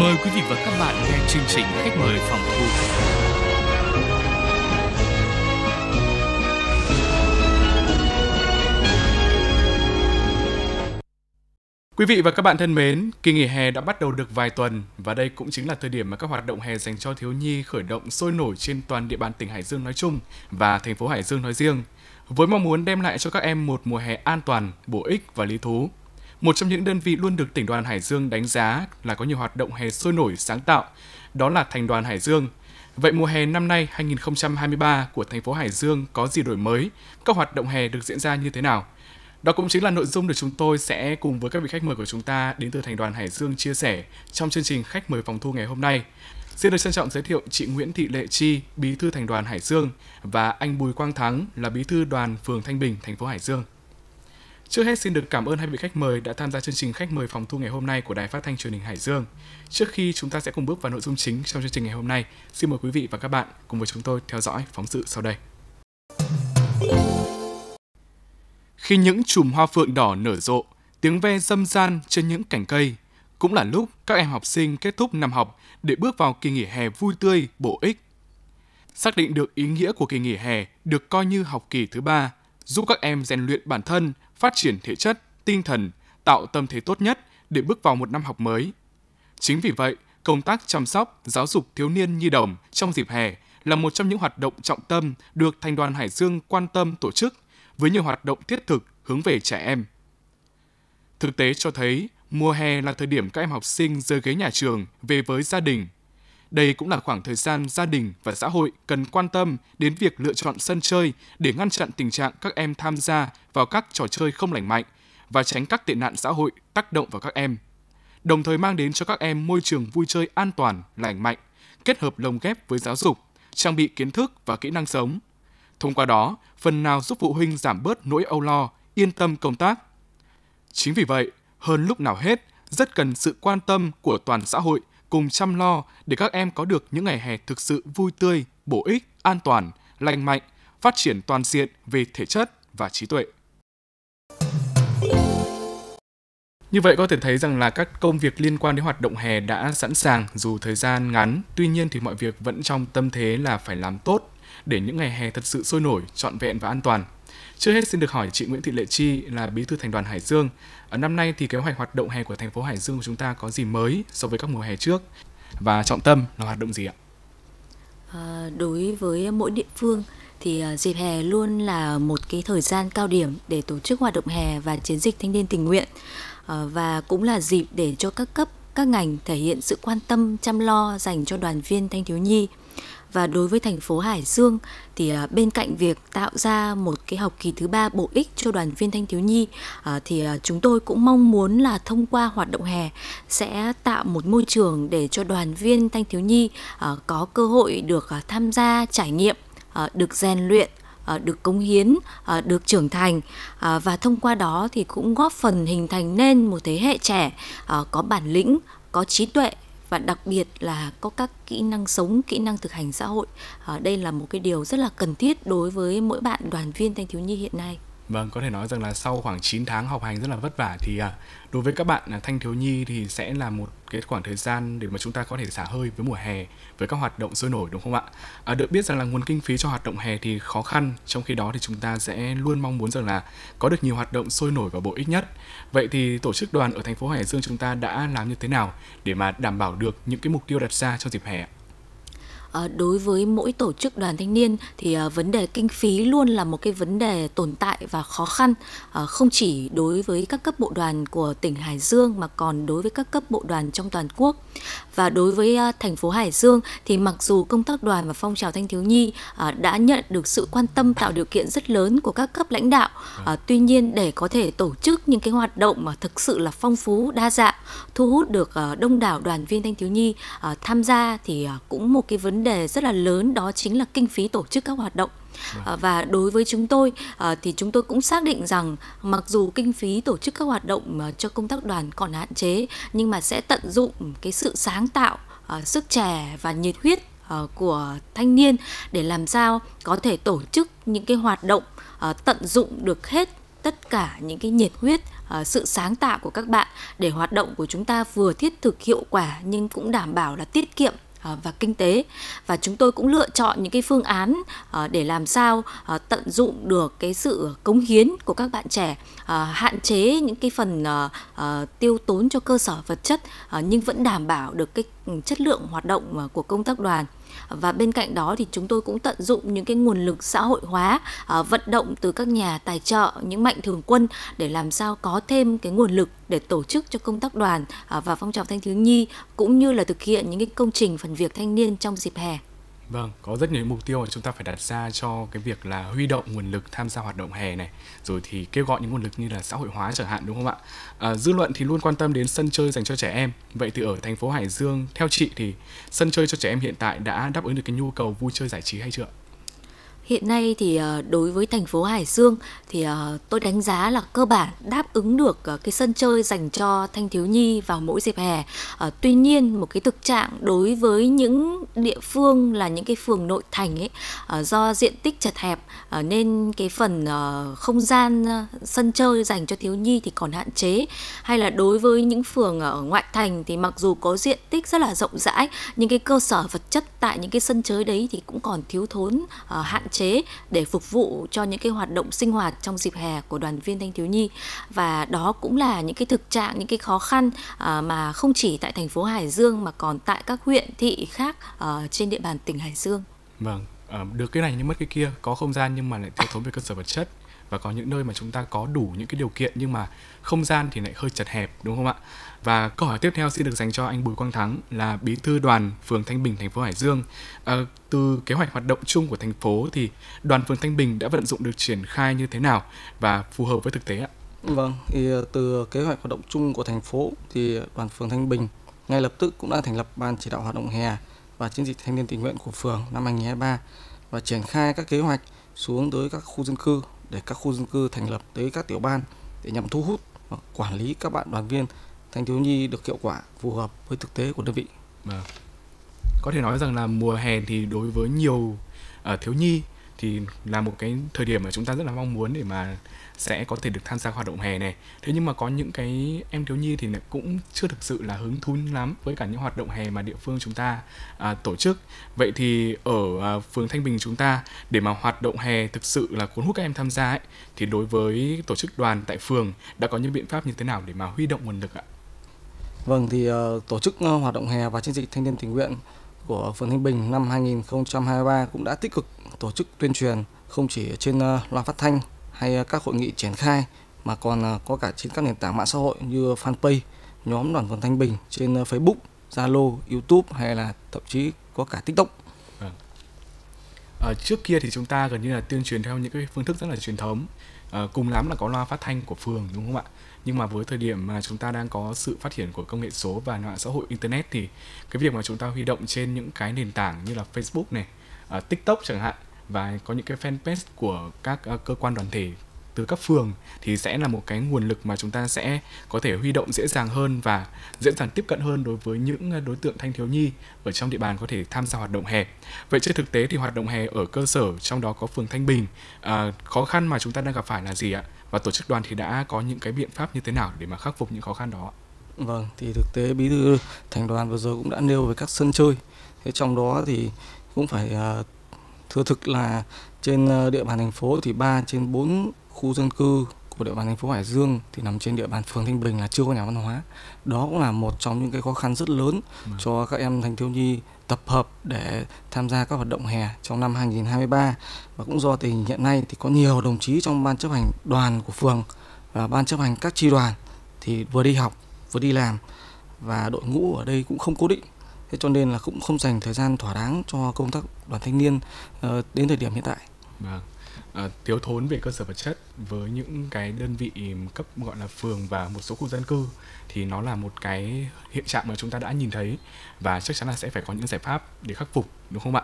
Mời quý vị và các bạn nghe chương trình Khách mời phòng thu. Quý vị và các bạn thân mến, kỳ nghỉ hè đã bắt đầu được vài tuần và đây cũng chính là thời điểm mà các hoạt động hè dành cho thiếu nhi khởi động sôi nổi trên toàn địa bàn tỉnh Hải Dương nói chung và thành phố Hải Dương nói riêng, với mong muốn đem lại cho các em một mùa hè an toàn, bổ ích và lý thú. Một trong những đơn vị luôn được tỉnh đoàn Hải Dương đánh giá là có nhiều hoạt động hè sôi nổi sáng tạo, đó là Thành đoàn Hải Dương. Vậy mùa hè năm nay 2023 của thành phố Hải Dương có gì đổi mới? Các hoạt động hè được diễn ra như thế nào? Đó cũng chính là nội dung được chúng tôi sẽ cùng với các vị khách mời của chúng ta đến từ thành đoàn Hải Dương chia sẻ trong chương trình khách mời phòng thu ngày hôm nay. Xin được trân trọng giới thiệu chị Nguyễn Thị Lệ Chi, Bí thư Thành đoàn Hải Dương và anh Bùi Quang Thắng là Bí thư đoàn phường Thanh Bình, thành phố Hải Dương. Trước hết xin được cảm ơn hai vị khách mời đã tham gia chương trình khách mời phòng thu ngày hôm nay của Đài Phát thanh Truyền hình Hải Dương. Trước khi chúng ta sẽ cùng bước vào nội dung chính trong chương trình ngày hôm nay, xin mời quý vị và các bạn cùng với chúng tôi theo dõi phóng sự sau đây. Khi những chùm hoa phượng đỏ nở rộ, tiếng ve dâm gian trên những cành cây, cũng là lúc các em học sinh kết thúc năm học để bước vào kỳ nghỉ hè vui tươi, bổ ích. Xác định được ý nghĩa của kỳ nghỉ hè được coi như học kỳ thứ ba, giúp các em rèn luyện bản thân, phát triển thể chất, tinh thần, tạo tâm thế tốt nhất để bước vào một năm học mới. Chính vì vậy, công tác chăm sóc, giáo dục thiếu niên nhi đồng trong dịp hè là một trong những hoạt động trọng tâm được Thành đoàn Hải Dương quan tâm tổ chức với nhiều hoạt động thiết thực hướng về trẻ em. Thực tế cho thấy, mùa hè là thời điểm các em học sinh rời ghế nhà trường về với gia đình. Đây cũng là khoảng thời gian gia đình và xã hội cần quan tâm đến việc lựa chọn sân chơi để ngăn chặn tình trạng các em tham gia vào các trò chơi không lành mạnh và tránh các tệ nạn xã hội tác động vào các em. Đồng thời mang đến cho các em môi trường vui chơi an toàn, lành mạnh, kết hợp lồng ghép với giáo dục, trang bị kiến thức và kỹ năng sống. Thông qua đó, phần nào giúp phụ huynh giảm bớt nỗi âu lo, yên tâm công tác. Chính vì vậy, hơn lúc nào hết, rất cần sự quan tâm của toàn xã hội cùng chăm lo để các em có được những ngày hè thực sự vui tươi, bổ ích, an toàn, lành mạnh, phát triển toàn diện về thể chất và trí tuệ. Như vậy có thể thấy rằng là các công việc liên quan đến hoạt động hè đã sẵn sàng dù thời gian ngắn, tuy nhiên thì mọi việc vẫn trong tâm thế là phải làm tốt để những ngày hè thật sự sôi nổi, trọn vẹn và an toàn. Trước hết xin được hỏi chị Nguyễn Thị Lệ Chi là bí thư thành đoàn Hải Dương. Ở năm nay thì kế hoạch hoạt động hè của thành phố Hải Dương của chúng ta có gì mới so với các mùa hè trước và trọng tâm là hoạt động gì ạ? À, đối với mỗi địa phương thì à, dịp hè luôn là một cái thời gian cao điểm để tổ chức hoạt động hè và chiến dịch thanh niên tình nguyện à, và cũng là dịp để cho các cấp các ngành thể hiện sự quan tâm chăm lo dành cho đoàn viên thanh thiếu nhi và đối với thành phố Hải Dương thì à, bên cạnh việc tạo ra một cái học kỳ thứ ba bổ ích cho đoàn viên thanh thiếu nhi à, thì à, chúng tôi cũng mong muốn là thông qua hoạt động hè sẽ tạo một môi trường để cho đoàn viên thanh thiếu nhi có cơ hội được tham gia trải nghiệm được rèn luyện được cống hiến, được trưởng thành. Và thông qua đó thì cũng góp phần hình thành nên một thế hệ trẻ có bản lĩnh, có trí tuệ và đặc biệt là có các kỹ năng sống, kỹ năng thực hành xã hội. À, đây là một cái điều rất là cần thiết đối với mỗi bạn đoàn viên thanh thiếu nhi hiện nay. Vâng, có thể nói rằng là sau khoảng 9 tháng học hành rất là vất vả thì à, đối với các bạn à, thanh thiếu nhi thì sẽ là một cái khoảng thời gian để mà chúng ta có thể xả hơi với mùa hè với các hoạt động sôi nổi đúng không ạ? À, được biết rằng là nguồn kinh phí cho hoạt động hè thì khó khăn, trong khi đó thì chúng ta sẽ luôn mong muốn rằng là có được nhiều hoạt động sôi nổi và bổ ích nhất. Vậy thì tổ chức đoàn ở thành phố Hải Dương chúng ta đã làm như thế nào để mà đảm bảo được những cái mục tiêu đặt ra cho dịp hè ạ? À, đối với mỗi tổ chức đoàn thanh niên thì à, vấn đề kinh phí luôn là một cái vấn đề tồn tại và khó khăn. À, không chỉ đối với các cấp bộ đoàn của tỉnh Hải Dương mà còn đối với các cấp bộ đoàn trong toàn quốc. Và đối với thành phố Hải Dương thì mặc dù công tác đoàn và phong trào thanh thiếu nhi đã nhận được sự quan tâm tạo điều kiện rất lớn của các cấp lãnh đạo à, tuy nhiên để có thể tổ chức những cái hoạt động mà thực sự là phong phú đa dạng thu hút được đông đảo đoàn viên thanh thiếu nhi tham gia thì cũng một cái vấn vấn đề rất là lớn đó chính là kinh phí tổ chức các hoạt động. À, và đối với chúng tôi à, thì chúng tôi cũng xác định rằng mặc dù kinh phí tổ chức các hoạt động à, cho công tác đoàn còn hạn chế nhưng mà sẽ tận dụng cái sự sáng tạo sức trẻ và nhiệt huyết của thanh niên để làm sao có thể tổ chức những cái hoạt động tận dụng được hết tất cả những cái nhiệt huyết, sự sáng tạo của các bạn để hoạt động của chúng ta vừa thiết thực hiệu quả nhưng cũng đảm bảo là tiết kiệm. Ờ, và kinh tế. Và chúng tôi cũng lựa chọn những cái phương án ờ, để làm sao ờ, tận dụng được cái sự cống hiến của các bạn trẻ hạn chế những cái phần tiêu tốn cho cơ sở vật chất nhưng vẫn đảm bảo được cái ừ, chất lượng hoạt động của công tác đoàn và bên cạnh đó thì chúng tôi cũng tận dụng những cái nguồn lực xã hội hóa à, vận động từ các nhà tài trợ, những mạnh thường quân để làm sao có thêm cái nguồn lực để tổ chức cho công tác đoàn à, và phong trào thanh thiếu nhi, cũng như là thực hiện những cái công trình phần việc thanh niên trong dịp hè. Vâng, có rất nhiều mục tiêu mà chúng ta phải đặt ra cho cái việc là huy động nguồn lực tham gia hoạt động hè này, rồi thì kêu gọi những nguồn lực như là xã hội hóa chẳng hạn đúng không ạ? À, dư luận thì luôn quan tâm đến sân chơi dành cho trẻ em. Vậy thì ở thành phố Hải Dương, theo chị thì sân chơi cho trẻ em hiện tại đã đáp ứng được cái nhu cầu vui chơi giải trí hay chưa? Hiện nay thì ờ, đối với thành phố Hải Dương thì ờ, tôi đánh giá là cơ bản đáp ứng được ờ, cái sân chơi dành cho thanh thiếu nhi vào mỗi dịp hè. Tuy nhiên một cái thực trạng đối với những địa phương là những cái phường nội thành ấy do diện tích chật hẹp nên cái phần không gian sân chơi dành cho thiếu nhi thì còn hạn chế hay là đối với những phường ở ngoại thành thì mặc dù có diện tích rất là rộng rãi, nhưng cái cơ sở vật chất tại những cái sân chơi đấy thì cũng còn thiếu thốn hạn chế chế để phục vụ cho những cái hoạt động sinh hoạt trong dịp hè của đoàn viên thanh thiếu nhi và đó cũng là những cái thực trạng những cái khó khăn à, mà không chỉ tại thành phố Hải Dương mà còn tại các huyện thị khác ở trên địa bàn tỉnh Hải Dương. Vâng, à, được cái này nhưng mất cái kia, có không gian nhưng mà lại thiếu thốn về cơ sở vật chất và có những nơi mà chúng ta có đủ những cái điều kiện nhưng mà không gian thì lại hơi chật hẹp đúng không ạ? Và câu hỏi tiếp theo xin được dành cho anh Bùi Quang Thắng là bí thư đoàn phường Thanh Bình thành phố Hải Dương. À, từ kế hoạch hoạt động chung của thành phố thì đoàn phường Thanh Bình đã vận dụng được triển khai như thế nào và phù hợp với thực tế ạ? Vâng, thì ờ, từ kế hoạch hoạt động chung của thành phố thì đoàn phường Thanh Bình ngay lập tức cũng đã thành lập ban chỉ đạo hoạt động hè và chiến dịch thanh niên tình nguyện của phường năm 2023 và triển khai các kế hoạch xuống tới các khu dân cư để các khu dân cư thành lập tới các tiểu ban để nhằm thu hút và quản lý các bạn đoàn viên thanh thiếu nhi được hiệu quả phù hợp với thực tế của đơn vị. À. Có thể nói rằng là mùa hè thì đối với nhiều uh, thiếu nhi thì là một cái thời điểm mà chúng ta rất là mong muốn để mà sẽ có thể được tham gia hoạt động hè này. Thế nhưng mà có những cái em thiếu nhi thì cũng chưa thực sự là hứng thú lắm với cả những hoạt động hè mà địa phương chúng ta à, tổ chức. Vậy thì ở à, phường thanh bình chúng ta để mà hoạt động hè thực sự là cuốn hút các em tham gia ấy thì đối với tổ chức đoàn tại phường đã có những biện pháp như thế nào để mà huy động nguồn lực ạ? Vâng thì uh, tổ chức uh, hoạt động hè và chiến dịch thanh niên tình nguyện của phường Thanh Bình năm 2023 cũng đã tích cực tổ chức tuyên truyền không chỉ trên ờ, loa phát thanh hay ờ, các hội nghị triển khai mà còn ờ, có cả trên các nền tảng mạng xã hội như fanpage, nhóm đoàn phường Thanh Bình trên Facebook, Zalo, YouTube hay là thậm chí có cả TikTok. À, trước kia thì chúng ta gần như là tuyên truyền theo những cái phương thức rất là truyền thống. À, cùng lắm là có loa phát thanh của phường đúng không ạ? Nhưng mà với thời điểm mà chúng ta đang có sự phát triển của công nghệ số và mạng xã hội internet thì cái việc mà chúng ta huy động trên những cái nền tảng như là Facebook này, uh, TikTok chẳng hạn và có những cái fanpage của các uh, cơ quan đoàn thể từ các phường thì sẽ là một cái nguồn lực mà chúng ta sẽ có thể huy động dễ dàng hơn và dễ dàng tiếp cận hơn đối với những à, đối tượng thanh thiếu nhi ở trong địa bàn có thể tham gia hoạt động hè. Vậy trên thực tế thì hoạt động hè ở cơ sở trong đó có phường Thanh Bình à, khó khăn mà chúng ta đang gặp phải là gì ạ? Và tổ chức đoàn thì đã có những cái biện pháp như thế nào để mà khắc phục những khó khăn đó? Vâng, thì thực tế bí thư thành đoàn vừa rồi cũng đã nêu về các sân chơi. Thế trong đó thì cũng phải à, uh, thừa thực là trên à, địa bàn thành phố thì 3 trên 4 khu dân cư của địa bàn thành phố Hải Dương thì nằm trên địa bàn phường Thanh Bình là chưa có nhà văn hóa. Đó cũng là một trong những cái khó khăn rất lớn ừ. cho các em thanh thiếu nhi tập hợp để tham gia các hoạt động hè trong năm 2023 và cũng do tình hình hiện nay thì có nhiều đồng chí trong ban chấp hành đoàn của phường và ban chấp hành các chi đoàn thì vừa đi học vừa đi làm và đội ngũ ở đây cũng không cố định thế cho nên là cũng không dành thời gian thỏa đáng cho công tác đoàn thanh niên uh, đến thời điểm hiện tại. Vâng uh, thiếu thốn về cơ sở vật chất với những cái đơn vị cấp gọi là phường và một số khu dân cư thì nó là một cái hiện trạng mà chúng ta đã nhìn thấy và chắc chắn là sẽ phải có những giải pháp để khắc phục đúng không ạ?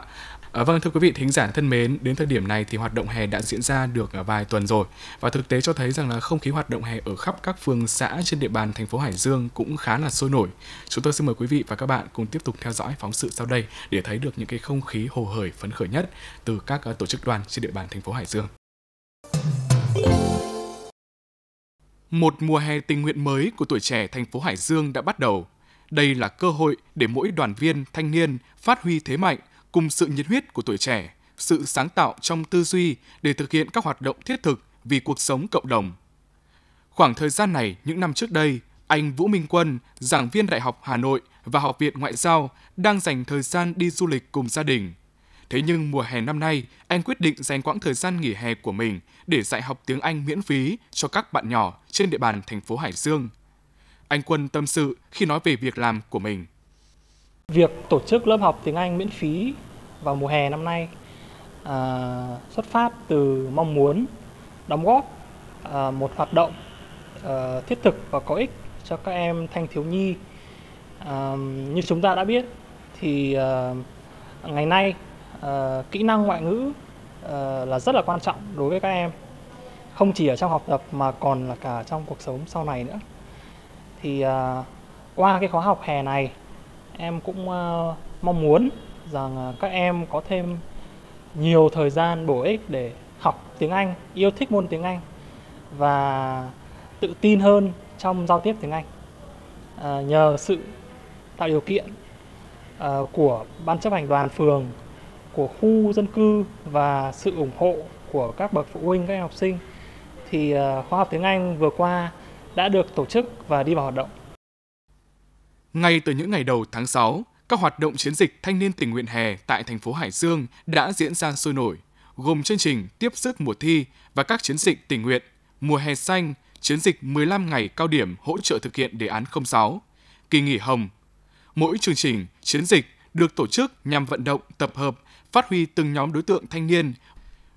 À, vâng thưa quý vị thính giả thân mến, đến thời điểm này thì hoạt động hè đã diễn ra được à, vài tuần rồi và thực tế cho thấy rằng là không khí hoạt động hè ở khắp các phường xã trên địa bàn thành phố Hải Dương cũng khá là sôi nổi. Chúng tôi xin mời quý vị và các bạn cùng tiếp tục theo dõi phóng sự sau đây để thấy được những cái không khí hồ hởi phấn khởi nhất từ các à, tổ chức đoàn trên địa bàn thành phố Hải Dương. Một mùa hè tình nguyện mới của tuổi trẻ thành phố Hải Dương đã bắt đầu. Đây là cơ hội để mỗi đoàn viên, thanh niên phát huy thế mạnh cùng sự nhiệt huyết của tuổi trẻ, sự sáng tạo trong tư duy để thực hiện các hoạt động thiết thực vì cuộc sống cộng đồng. Khoảng thời gian này, những năm trước đây, anh Vũ Minh Quân, giảng viên Đại học Hà Nội và Học viện Ngoại giao đang dành thời gian đi du lịch cùng gia đình. Thế nhưng mùa hè năm nay, anh quyết định dành quãng thời gian nghỉ hè của mình để dạy học tiếng Anh miễn phí cho các bạn nhỏ trên địa bàn thành phố Hải Dương. Anh Quân tâm sự khi nói về việc làm của mình. Việc tổ chức lớp học tiếng Anh miễn phí vào mùa hè năm nay à, xuất phát từ mong muốn đóng góp à, một hoạt động à, thiết thực và có ích cho các em thanh thiếu nhi. À, như chúng ta đã biết thì à, ngày nay à, kỹ năng ngoại ngữ à, là rất là quan trọng đối với các em không chỉ ở trong học tập mà còn là cả trong cuộc sống sau này nữa thì à, qua cái khóa học hè này em cũng ờ, mong muốn rằng ờ, các em có thêm nhiều thời gian bổ ích để học tiếng Anh, yêu thích môn tiếng Anh và tự tin hơn trong giao tiếp tiếng Anh. À, nhờ sự tạo điều kiện à, của ban chấp hành đoàn phường, của khu dân cư và sự ủng hộ của các bậc phụ huynh các em học sinh thì à, khóa học tiếng Anh vừa qua đã được tổ chức và đi vào hoạt động. Ngay từ những ngày đầu tháng 6, các hoạt động chiến dịch thanh niên tình nguyện hè tại thành phố Hải Dương đã diễn ra sôi nổi, gồm chương trình tiếp sức mùa thi và các chiến dịch tình nguyện, mùa hè xanh, chiến dịch 15 ngày cao điểm hỗ trợ thực hiện đề án 06, kỳ nghỉ hồng. Mỗi chương trình, chiến dịch được tổ chức nhằm vận động, tập hợp, phát huy từng nhóm đối tượng thanh niên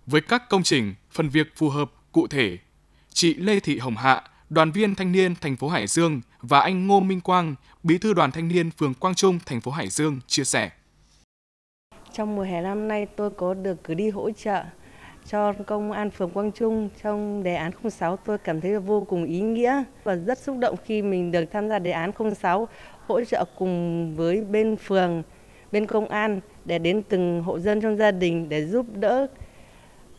với các công trình, phần việc phù hợp, cụ thể. Chị Lê Thị Hồng Hạ, đoàn viên thanh niên thành phố Hải Dương và anh Ngô Minh Quang, bí thư đoàn thanh niên phường Quang Trung, thành phố Hải Dương chia sẻ. Trong mùa hè năm nay tôi có được cử đi hỗ trợ cho công an phường Quang Trung trong đề án 06 tôi cảm thấy vô cùng ý nghĩa và rất xúc động khi mình được tham gia đề án 06 hỗ trợ cùng với bên phường, bên công an để đến từng hộ dân trong gia đình để giúp đỡ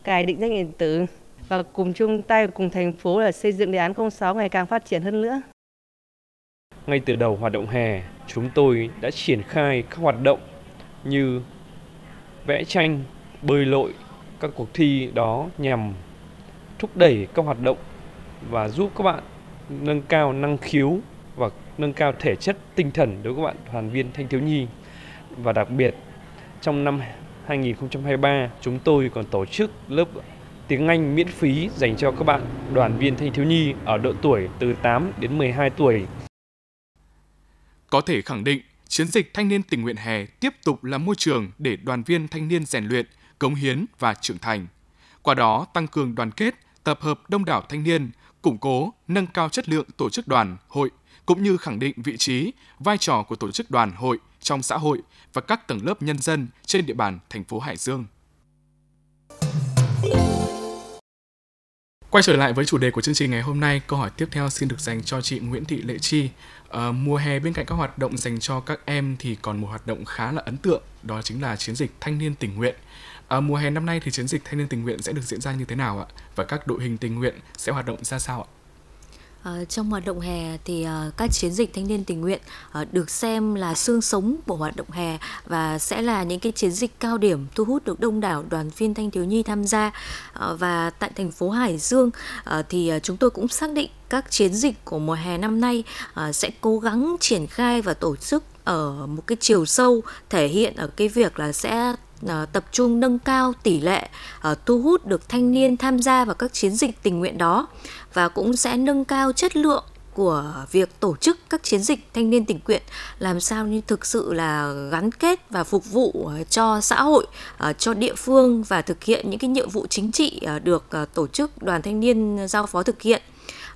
cài định danh điện tử và cùng chung tay cùng thành phố là xây dựng đề án 06 ngày càng phát triển hơn nữa. Ngay từ đầu hoạt động hè, chúng tôi đã triển khai các hoạt động như vẽ tranh, bơi lội, các cuộc thi đó nhằm thúc đẩy các hoạt động và giúp các bạn nâng cao năng khiếu và nâng cao thể chất tinh thần đối với các bạn đoàn viên thanh thiếu nhi. Và đặc biệt trong năm 2023 chúng tôi còn tổ chức lớp tiếng Anh miễn phí dành cho các bạn đoàn viên thanh thiếu nhi ở độ tuổi từ 8 đến 12 tuổi. Có thể khẳng định, chiến dịch thanh niên tình nguyện hè tiếp tục là môi trường để đoàn viên thanh niên rèn luyện, cống hiến và trưởng thành. Qua đó tăng cường đoàn kết, tập hợp đông đảo thanh niên, củng cố, nâng cao chất lượng tổ chức đoàn, hội cũng như khẳng định vị trí, vai trò của tổ chức đoàn, hội trong xã hội và các tầng lớp nhân dân trên địa bàn thành phố Hải Dương. Quay trở lại với chủ đề của chương trình ngày hôm nay, câu hỏi tiếp theo xin được dành cho chị Nguyễn Thị Lệ Chi. À, mùa hè bên cạnh các hoạt động dành cho các em thì còn một hoạt động khá là ấn tượng, đó chính là chiến dịch thanh niên tình nguyện. À, mùa hè năm nay thì chiến dịch thanh niên tình nguyện sẽ được diễn ra như thế nào ạ? Và các đội hình tình nguyện sẽ hoạt động ra sao ạ? À, trong hoạt động hè thì ờ, các chiến dịch thanh niên tình nguyện ờ, được xem là xương sống của hoạt động hè và sẽ là những cái chiến dịch cao điểm thu hút được đông đảo đoàn viên thanh thiếu nhi tham gia. Và tại thành phố Hải Dương thì chúng tôi cũng xác định các chiến dịch của mùa hè năm nay sẽ cố gắng triển khai và tổ chức ở một cái chiều sâu thể hiện ở cái việc là sẽ tập trung nâng cao tỷ lệ thu hút được thanh niên tham gia vào các chiến dịch tình nguyện đó và cũng sẽ nâng cao chất lượng của việc tổ chức các chiến dịch thanh niên tình nguyện, làm sao như thực sự là gắn kết và phục vụ ờ, cho xã hội ờ, cho địa phương và thực hiện những cái nhiệm vụ chính trị ờ, được tổ chức đoàn thanh niên giao phó thực hiện.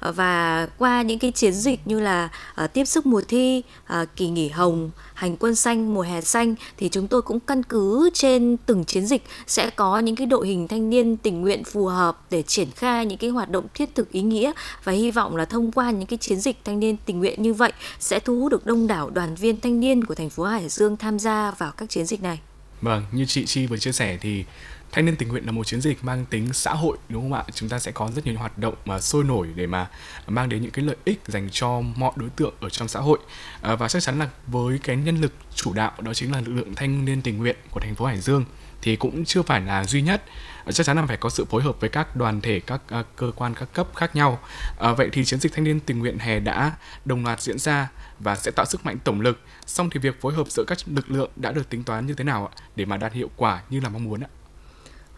Ờ, và qua những cái chiến dịch như là uh, tiếp sức mùa thi, uh, kỳ nghỉ hồng, hành quân xanh, mùa hè xanh thì chúng tôi cũng căn cứ trên từng chiến dịch sẽ có những cái đội hình thanh niên tình nguyện phù hợp để triển khai những cái hoạt động thiết thực ý nghĩa và hy vọng là thông qua những cái chiến dịch thanh niên tình nguyện như vậy sẽ thu hút được đông đảo đoàn viên thanh niên của thành phố Hải Dương tham gia vào các chiến dịch này. Vâng, như chị Chi vừa chia sẻ thì thanh niên tình nguyện là một chiến dịch mang tính xã hội đúng không ạ? Chúng ta sẽ có rất nhiều hoạt động mà sôi nổi để mà mang đến những cái lợi ích dành cho mọi đối tượng ở trong xã hội. À, và chắc chắn là với cái nhân lực chủ đạo đó chính là lực lượng thanh niên tình nguyện của thành phố Hải Dương thì cũng chưa phải là duy nhất. À, chắc chắn là phải có sự phối hợp với các đoàn thể các uh, cơ quan các cấp khác nhau. À, vậy thì chiến dịch thanh niên tình nguyện hè đã đồng loạt diễn ra và sẽ tạo sức mạnh tổng lực. Song thì việc phối hợp giữa các lực lượng đã được tính toán như thế nào ạ để mà đạt hiệu quả như là mong muốn ạ?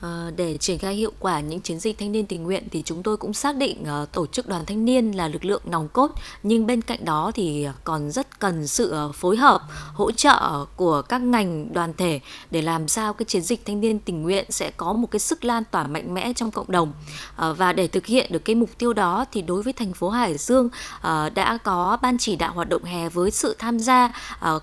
Ờ, để triển khai hiệu quả những chiến dịch thanh niên tình nguyện thì chúng tôi cũng xác định uh, tổ chức đoàn thanh niên là lực lượng nòng cốt. Nhưng bên cạnh đó thì còn rất cần sự ờ, phối hợp hỗ trợ của các ngành đoàn thể để làm sao cái chiến dịch thanh niên tình nguyện sẽ có một cái sức lan tỏa mạnh mẽ trong cộng đồng. Và để thực hiện được cái mục tiêu đó thì đối với thành phố Hải Dương đã có ban chỉ đạo hoạt động hè với sự tham gia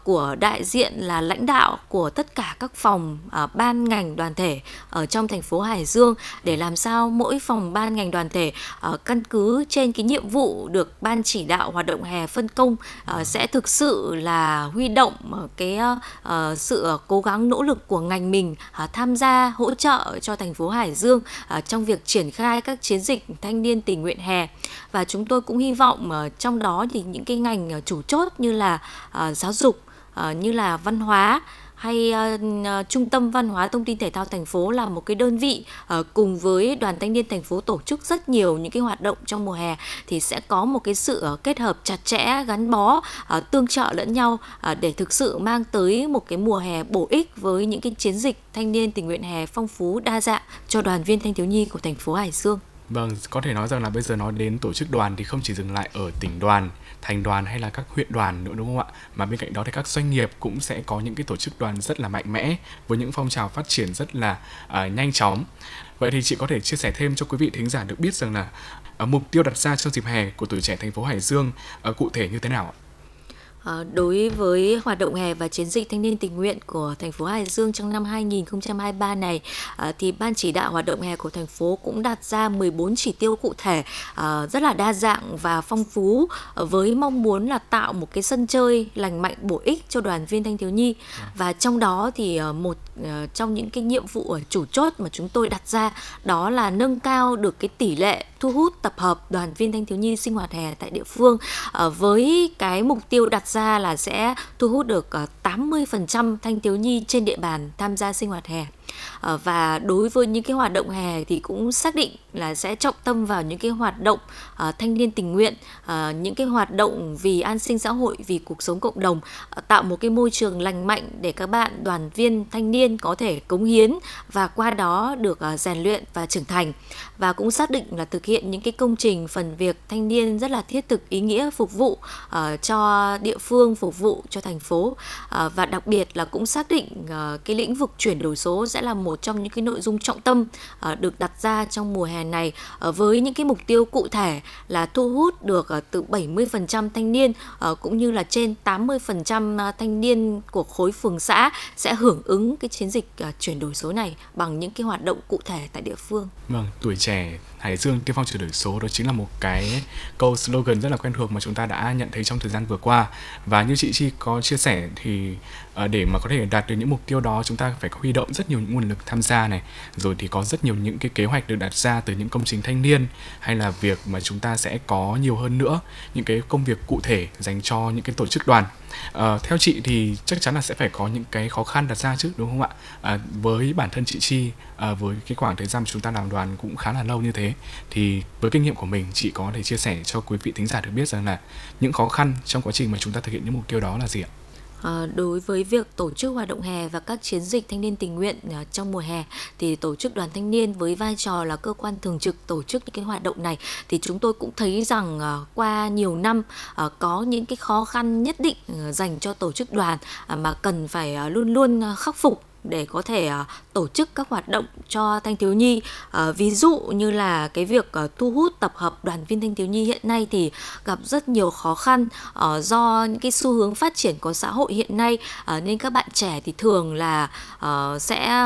của đại diện là lãnh đạo của tất cả các phòng ban ngành đoàn thể ở trong thành phố Hải Dương để làm sao mỗi phòng ban ngành đoàn thể uh, căn cứ trên cái nhiệm vụ được ban chỉ đạo hoạt động hè phân công uh, sẽ thực sự là huy động ờ, cái uh, sự cố gắng nỗ lực của ngành mình uh, tham gia hỗ trợ cho thành phố Hải Dương uh, trong việc triển khai các chiến dịch thanh niên tình nguyện hè. Và chúng tôi cũng hy vọng uh, trong đó thì những cái ngành chủ chốt như là uh, giáo dục uh, như là văn hóa hay uh, trung tâm văn hóa thông tin thể thao thành phố là một cái đơn vị uh, cùng với đoàn thanh niên thành phố tổ chức rất nhiều những cái hoạt động trong mùa hè thì sẽ có một cái sự uh, kết hợp chặt chẽ gắn bó uh, tương trợ lẫn nhau uh, để thực sự mang tới một cái mùa hè bổ ích với những cái chiến dịch thanh niên tình nguyện hè phong phú đa dạng cho đoàn viên thanh thiếu nhi của thành phố Hải Dương. Vâng, có thể nói rằng là bây giờ nói đến tổ chức đoàn thì không chỉ dừng lại ở tỉnh đoàn, thành đoàn hay là các huyện đoàn nữa đúng không ạ? Mà bên cạnh đó thì các doanh nghiệp cũng sẽ có những cái tổ chức đoàn rất là mạnh mẽ với những phong trào phát triển rất là uh, nhanh chóng. Vậy thì chị có thể chia sẻ thêm cho quý vị thính giả được biết rằng là uh, mục tiêu đặt ra trong dịp hè của tuổi trẻ thành phố Hải Dương uh, cụ thể như thế nào ạ? Ờ, đối với hoạt động hè và chiến dịch thanh niên tình nguyện của thành phố Hải Dương trong năm 2023 này ờ, thì ban chỉ đạo hoạt động hè của thành phố cũng đặt ra 14 chỉ tiêu cụ thể ờ, rất là đa dạng và phong phú với mong muốn là tạo một cái sân chơi lành mạnh bổ ích cho đoàn viên thanh thiếu nhi. Và trong đó thì một trong những cái nhiệm vụ ở chủ chốt mà chúng tôi đặt ra đó là nâng cao được cái tỷ lệ thu hút tập hợp đoàn viên thanh thiếu nhi sinh hoạt hè tại địa phương với cái mục tiêu đặt ra là sẽ thu hút được ờ, 80% thanh thiếu nhi trên địa bàn tham gia sinh hoạt hè. Ờ, và đối với những cái hoạt động hè thì cũng xác định là sẽ trọng tâm vào những cái hoạt động ờ, thanh niên tình nguyện ờ, những cái hoạt động vì an sinh xã hội vì cuộc sống cộng đồng tạo một cái môi trường lành mạnh để các bạn đoàn viên thanh niên có thể cống hiến và qua đó được rèn luyện và trưởng thành. Và cũng xác định là thực hiện những cái công trình phần việc thanh niên rất là thiết thực ý nghĩa phục vụ uh, cho địa phương phục vụ cho thành phố. Uh, và đặc biệt là cũng xác định uh, cái lĩnh vực chuyển đổi số sẽ là một trong những cái nội dung trọng tâm uh, được đặt ra trong mùa hè này uh, với những cái mục tiêu cụ thể là thu hút được uh, từ 70% thanh niên uh, cũng như là trên 80% thanh niên của khối phường xã sẽ hưởng ứng cái chiến dịch uh, chuyển đổi số này bằng những cái hoạt động cụ thể tại địa phương. Vâng, tuổi trẻ Hải Dương tiên phong chuyển đổi số đó chính là một cái câu slogan rất là quen thuộc mà chúng ta đã nhận thấy trong thời gian vừa qua và như chị Chi có chia sẻ thì Ờ, để mà có thể đạt được những mục tiêu đó chúng ta phải có huy động rất nhiều những nguồn lực tham gia này. Rồi thì có rất nhiều những cái kế hoạch được đặt ra từ những công trình thanh niên hay là việc mà chúng ta sẽ có nhiều hơn nữa những cái công việc cụ thể dành cho những cái tổ chức đoàn. À, theo chị thì chắc chắn là sẽ phải có những cái khó khăn đặt ra chứ đúng không ạ? À, với bản thân chị Chi à, với cái khoảng thời gian mà chúng ta làm đoàn cũng khá là lâu như thế thì với kinh nghiệm của mình chị có thể chia sẻ cho quý vị thính giả được biết rằng là những khó khăn trong quá trình mà chúng ta thực hiện những mục tiêu đó là gì ạ? Ờ, đối với việc tổ chức hoạt động hè và các chiến dịch thanh niên tình nguyện ờ, trong mùa hè, thì tổ chức đoàn thanh niên với vai trò là cơ quan thường trực tổ chức những cái hoạt động này, thì chúng tôi cũng thấy rằng ờ, qua nhiều năm có những cái khó khăn nhất định dành cho tổ chức đoàn mà cần phải luôn luôn khắc phục để có thể uh, tổ chức các hoạt động cho thanh thiếu nhi. Uh, ví dụ như là cái việc uh, thu hút tập hợp đoàn viên thanh thiếu nhi hiện nay thì gặp rất nhiều khó khăn uh, do những cái xu hướng phát triển của xã hội hiện nay. Uh, nên các bạn trẻ thì thường là sẽ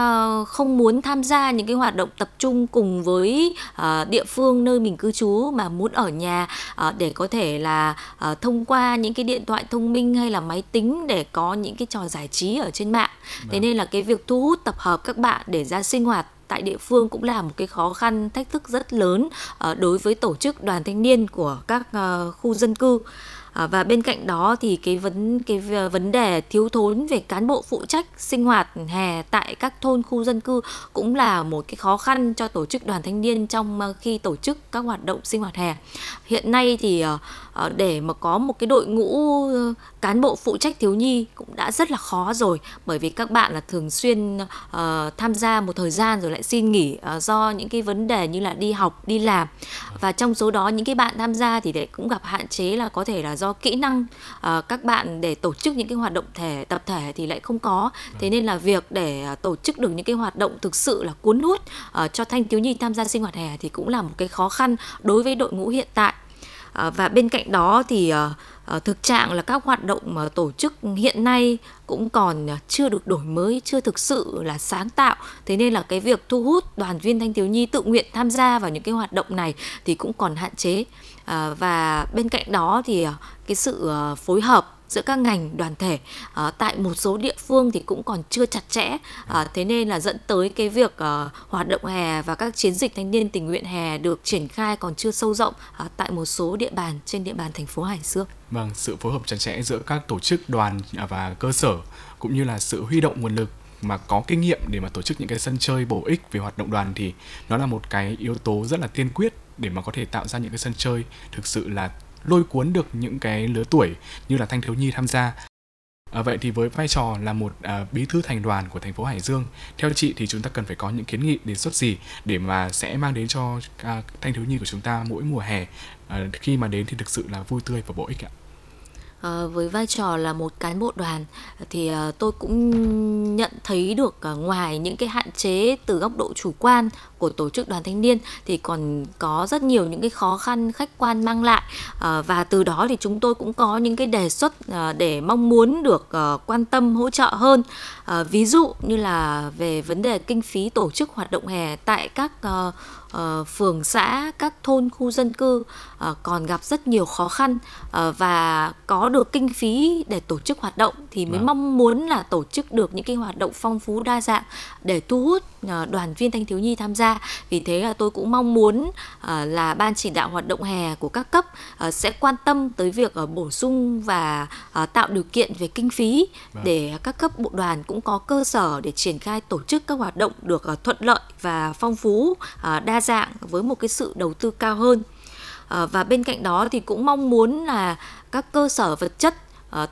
không muốn tham gia những cái hoạt động tập trung cùng với uh, địa phương nơi mình cư trú mà muốn ở nhà uh, để có thể là thông qua những cái điện thoại thông minh hay là máy tính để có những cái trò giải trí ở trên mạng. Thế vâng. nên là cái việc thu hút tập hợp các bạn để ra sinh hoạt tại địa phương cũng là một cái khó khăn, thách thức rất lớn ờ, đối với tổ chức đoàn thanh niên của các ờ, khu dân cư ờ, và bên cạnh đó thì cái vấn cái vấn đề thiếu thốn về cán bộ phụ trách sinh hoạt hè tại các thôn, khu dân cư cũng là một cái khó khăn cho tổ chức đoàn thanh niên trong khi tổ chức các hoạt động sinh hoạt hè. Hiện nay thì Ờ, để mà có một cái đội ngũ ờ, cán bộ phụ trách thiếu nhi cũng đã rất là khó rồi. Bởi vì các bạn là thường xuyên uh, tham gia một thời gian rồi lại xin nghỉ uh, do những cái vấn đề như là đi học đi làm. Và trong số đó những cái bạn tham gia thì lại cũng gặp hạn chế là có thể là do kỹ năng uh, các bạn để tổ chức những cái hoạt động thể tập thể thì lại không có. Thế nên là việc để tổ chức được những cái hoạt động thực sự là cuốn hút uh, cho thanh thiếu nhi tham gia sinh hoạt hè thì cũng là một cái khó khăn đối với đội ngũ hiện tại. Ờ, và bên cạnh đó thì ờ, ờ, thực trạng là các hoạt động mà tổ chức hiện nay cũng còn chưa được đổi mới, chưa thực sự là sáng tạo. Thế nên là cái việc thu hút đoàn viên thanh thiếu nhi tự nguyện tham gia vào những cái hoạt động này thì cũng còn hạn chế. Và bên cạnh đó thì cái sự phối hợp giữa các ngành đoàn thể à, tại một số địa phương thì cũng còn chưa chặt chẽ à, thế nên là dẫn tới cái việc à, hoạt động hè và các chiến dịch thanh niên tình nguyện hè được triển khai còn chưa sâu rộng à, tại một số địa bàn trên địa bàn thành phố Hải Dương. Vâng, sự phối hợp chặt chẽ giữa các tổ chức đoàn à, và cơ sở cũng như là sự huy động nguồn lực mà có kinh nghiệm để mà tổ chức những cái sân chơi bổ ích về hoạt động đoàn thì nó là một cái yếu tố rất là tiên quyết để mà có thể tạo ra những cái sân chơi thực sự là lôi cuốn được những cái lứa tuổi như là thanh thiếu nhi tham gia À, vậy thì với vai trò là một à, bí thư thành đoàn của thành phố Hải Dương, theo chị thì chúng ta cần phải có những kiến nghị đề xuất gì để mà sẽ mang đến cho à, thanh thiếu nhi của chúng ta mỗi mùa hè à, khi mà đến thì thực sự là vui tươi và bổ ích ạ? À, với vai trò là một cán bộ đoàn thì à, tôi cũng nhận thấy được à, ngoài những cái hạn chế từ góc độ chủ quan của tổ chức đoàn thanh niên thì còn có rất nhiều những cái khó khăn khách quan mang lại. À, và từ đó thì chúng tôi cũng có những cái đề xuất à, để mong muốn được à, quan tâm hỗ trợ hơn. Ví dụ như là về vấn đề kinh phí tổ chức hoạt động hè tại các phường xã các thôn khu dân cư còn gặp rất nhiều khó khăn. Và có được kinh phí để tổ chức hoạt động thì mới à. mong muốn là tổ chức được những cái hoạt động phong phú đa dạng để thu hút đoàn viên thanh thiếu nhi tham gia vì thế là tôi cũng mong muốn uh, là ban chỉ đạo hoạt động hè của các cấp uh, sẽ quan tâm tới việc uh, bổ sung và tạo điều kiện về kinh phí à. để các cấp bộ đoàn cũng có cơ sở để triển khai tổ chức các hoạt động được thuận lợi và phong phú đa dạng với một cái sự đầu tư cao hơn và bên cạnh đó thì cũng mong muốn là các cơ sở vật chất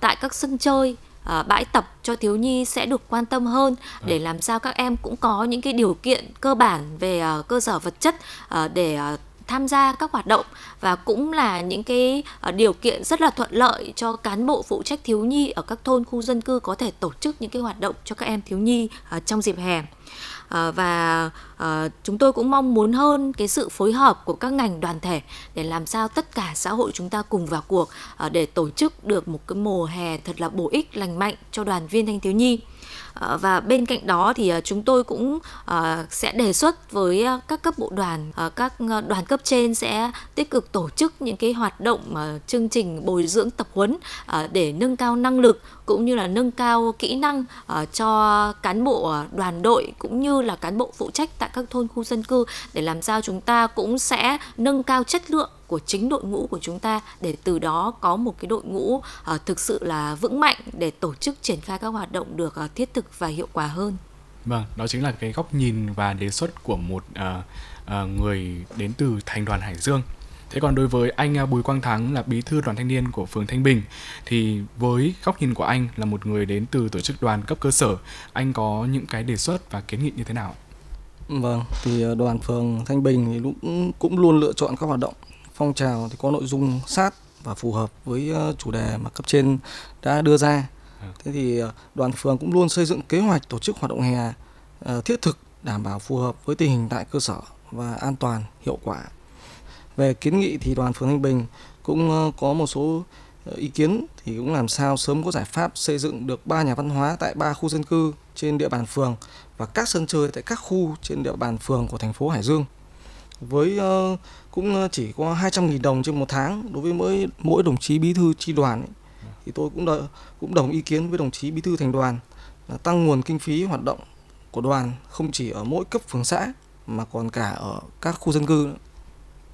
tại các sân chơi à, bãi tập cho thiếu nhi sẽ được quan tâm hơn để làm sao các em cũng có những cái điều kiện cơ bản về uh, cơ sở vật chất uh, để tham gia các hoạt động và cũng là những cái điều kiện rất là thuận lợi cho cán bộ phụ trách thiếu nhi ở các thôn khu dân cư có thể tổ chức những cái hoạt động cho các em thiếu nhi trong dịp hè. Ờ, và ờ, chúng tôi cũng mong muốn hơn cái sự phối hợp của các ngành đoàn thể để làm sao tất cả xã hội chúng ta cùng vào cuộc ờ, để tổ chức được một cái mùa hè thật là bổ ích, lành mạnh cho đoàn viên thanh thiếu nhi. Ờ, và bên cạnh đó thì ờ, chúng tôi cũng ờ, sẽ đề xuất với các cấp bộ đoàn các đoàn cấp trên sẽ tích cực tổ chức những cái hoạt động chương trình bồi dưỡng tập huấn để nâng cao năng lực cũng như là nâng cao kỹ năng cho cán bộ đoàn đội cũng như là cán bộ phụ trách tại các thôn khu dân cư để làm sao chúng ta cũng sẽ nâng cao chất lượng của chính đội ngũ của chúng ta để từ đó có một cái đội ngũ uh, thực sự là vững mạnh để tổ chức triển khai các hoạt động được uh, thiết thực và hiệu quả hơn. Vâng, đó chính là cái góc nhìn và đề xuất của một uh, uh, người đến từ thành đoàn Hải Dương. Thế còn đối với anh Bùi Quang Thắng là bí thư đoàn thanh niên của phường Thanh Bình thì với góc nhìn của anh là một người đến từ tổ chức đoàn cấp cơ sở, anh có những cái đề xuất và kiến nghị như thế nào? Vâng, thì đoàn phường Thanh Bình thì cũng cũng luôn lựa chọn các hoạt động phong trào thì có nội dung sát và phù hợp với ờ, chủ đề mà cấp trên đã đưa ra. À. Thế thì ờ, đoàn phường cũng luôn xây dựng kế hoạch tổ chức hoạt động hè ờ, thiết thực đảm bảo phù hợp với tình hình tại cơ sở và an toàn, hiệu quả. Về kiến nghị thì đoàn phường Thanh Bình cũng có một số ý kiến thì cũng làm sao sớm có giải pháp xây dựng được ba nhà văn hóa tại ba khu dân cư trên địa bàn phường và các sân chơi tại các khu trên địa bàn phường của thành phố Hải Dương với cũng chỉ có 200.000 đồng trên một tháng đối với mỗi mỗi đồng chí bí thư chi đoàn ấy, thì tôi cũng đợi, cũng đồng ý kiến với đồng chí bí thư thành đoàn là tăng nguồn kinh phí hoạt động của đoàn không chỉ ở mỗi cấp phường xã mà còn cả ở các khu dân cư nữa.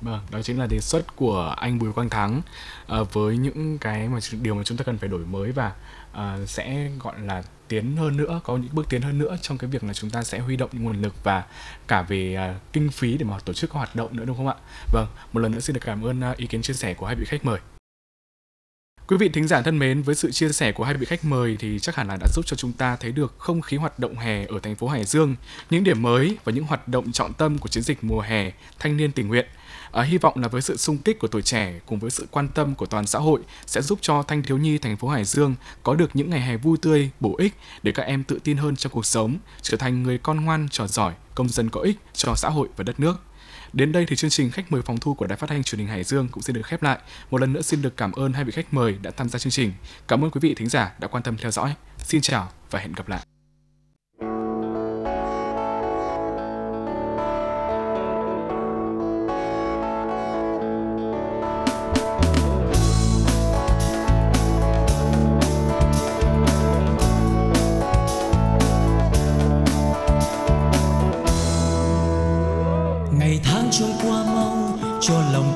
Vâng, đó chính là đề xuất của anh Bùi Quang Thắng à, với những cái mà điều mà chúng ta cần phải đổi mới và à, sẽ gọi là tiến hơn nữa, có những bước tiến hơn nữa trong cái việc là chúng ta sẽ huy động nguồn lực và cả về à, kinh phí để mà tổ chức các hoạt động nữa đúng không ạ? Vâng, một lần nữa xin được cảm ơn à, ý kiến chia sẻ của hai vị khách mời. Quý vị thính giả thân mến, với sự chia sẻ của hai vị khách mời thì chắc hẳn là đã giúp cho chúng ta thấy được không khí hoạt động hè ở thành phố Hải Dương, những điểm mới và những hoạt động trọng tâm của chiến dịch mùa hè thanh niên tình nguyện. À, hy vọng là với sự sung kích của tuổi trẻ cùng với sự quan tâm của toàn xã hội sẽ giúp cho thanh thiếu nhi thành phố Hải Dương có được những ngày hè vui tươi, bổ ích để các em tự tin hơn trong cuộc sống, trở thành người con ngoan, trò giỏi, công dân có ích cho xã hội và đất nước. Đến đây thì chương trình khách mời phòng thu của Đài Phát thanh Truyền hình Hải Dương cũng xin được khép lại. Một lần nữa xin được cảm ơn hai vị khách mời đã tham gia chương trình. Cảm ơn quý vị thính giả đã quan tâm theo dõi. Xin chào và hẹn gặp lại.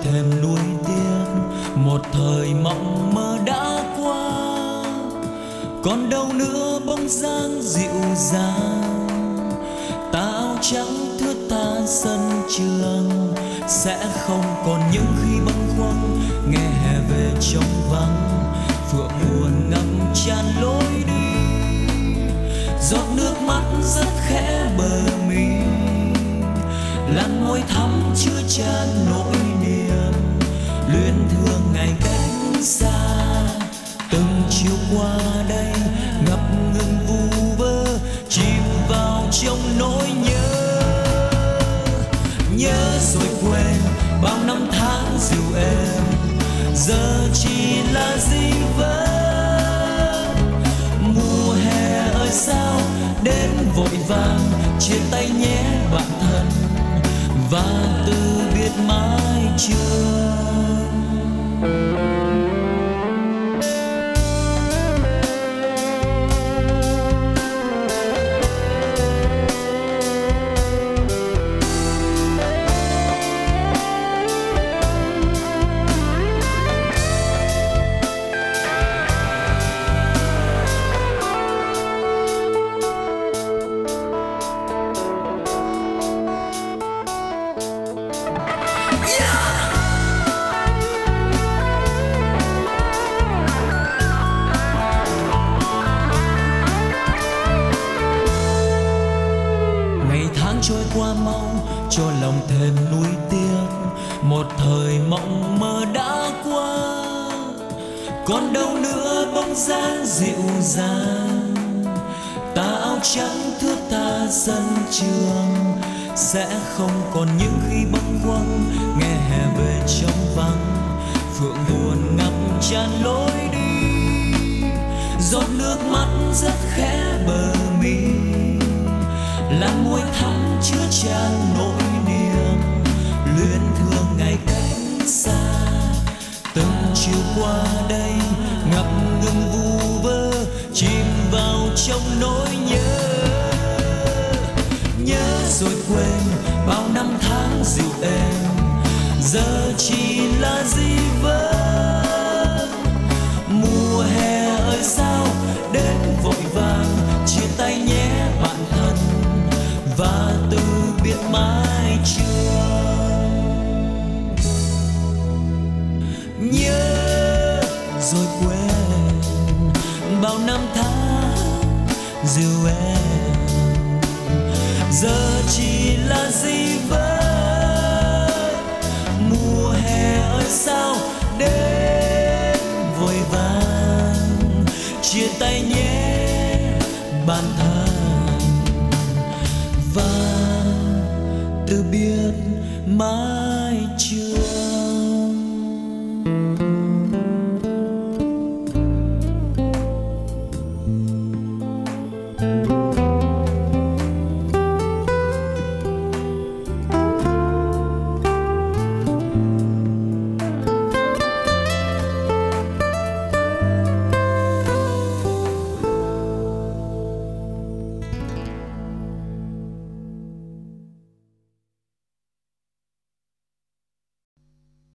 thêm nuối tiếc. Một thời mộng mơ đã qua, còn đâu nữa bóng dáng dịu dàng. Ta áo trắng thưa ta sân trường, sẽ không còn những khi băn khoăn nghe hè về trong vắng, phượng buồn ngập tràn lối đi. Giọt nước mắt rất khẽ bờ mi làn môi thắm chưa tràn nỗi luyến thương ngày cách xa. Từng chiều qua đây, ngập ngừng vu vơ, chìm vào trong nỗi nhớ. Nhớ rồi quên bao năm tháng dịu em giờ chỉ là gì vơ. Mùa hè ơi sao đến vội vàng chia tay nhé bạn thân. Và từ biệt mãi chưa trắng thước ta dân trường. Sẽ không còn những khi bâng quăng nghe hè về trong vắng. Phượng buồn ngập tràn lối đi. Giọt nước mắt rất khẽ bờ mi. Là môi thắm chứa tràn nỗi niềm. Luyến thương ngày cách xa. Từng chiều qua đây, ngập ngừng vui rồi quên bao năm tháng dịu êm. Giờ chỉ là gì vơ. Mùa hè ơi sao đến vội vàng, chia tay nhé bạn thân. Và từ biệt mai trường. nhớ rồi quên bao năm tháng dịu em giờ chỉ là gì với mùa hè ơi sao đến vội vàng? Chia tay nhé, bạn thân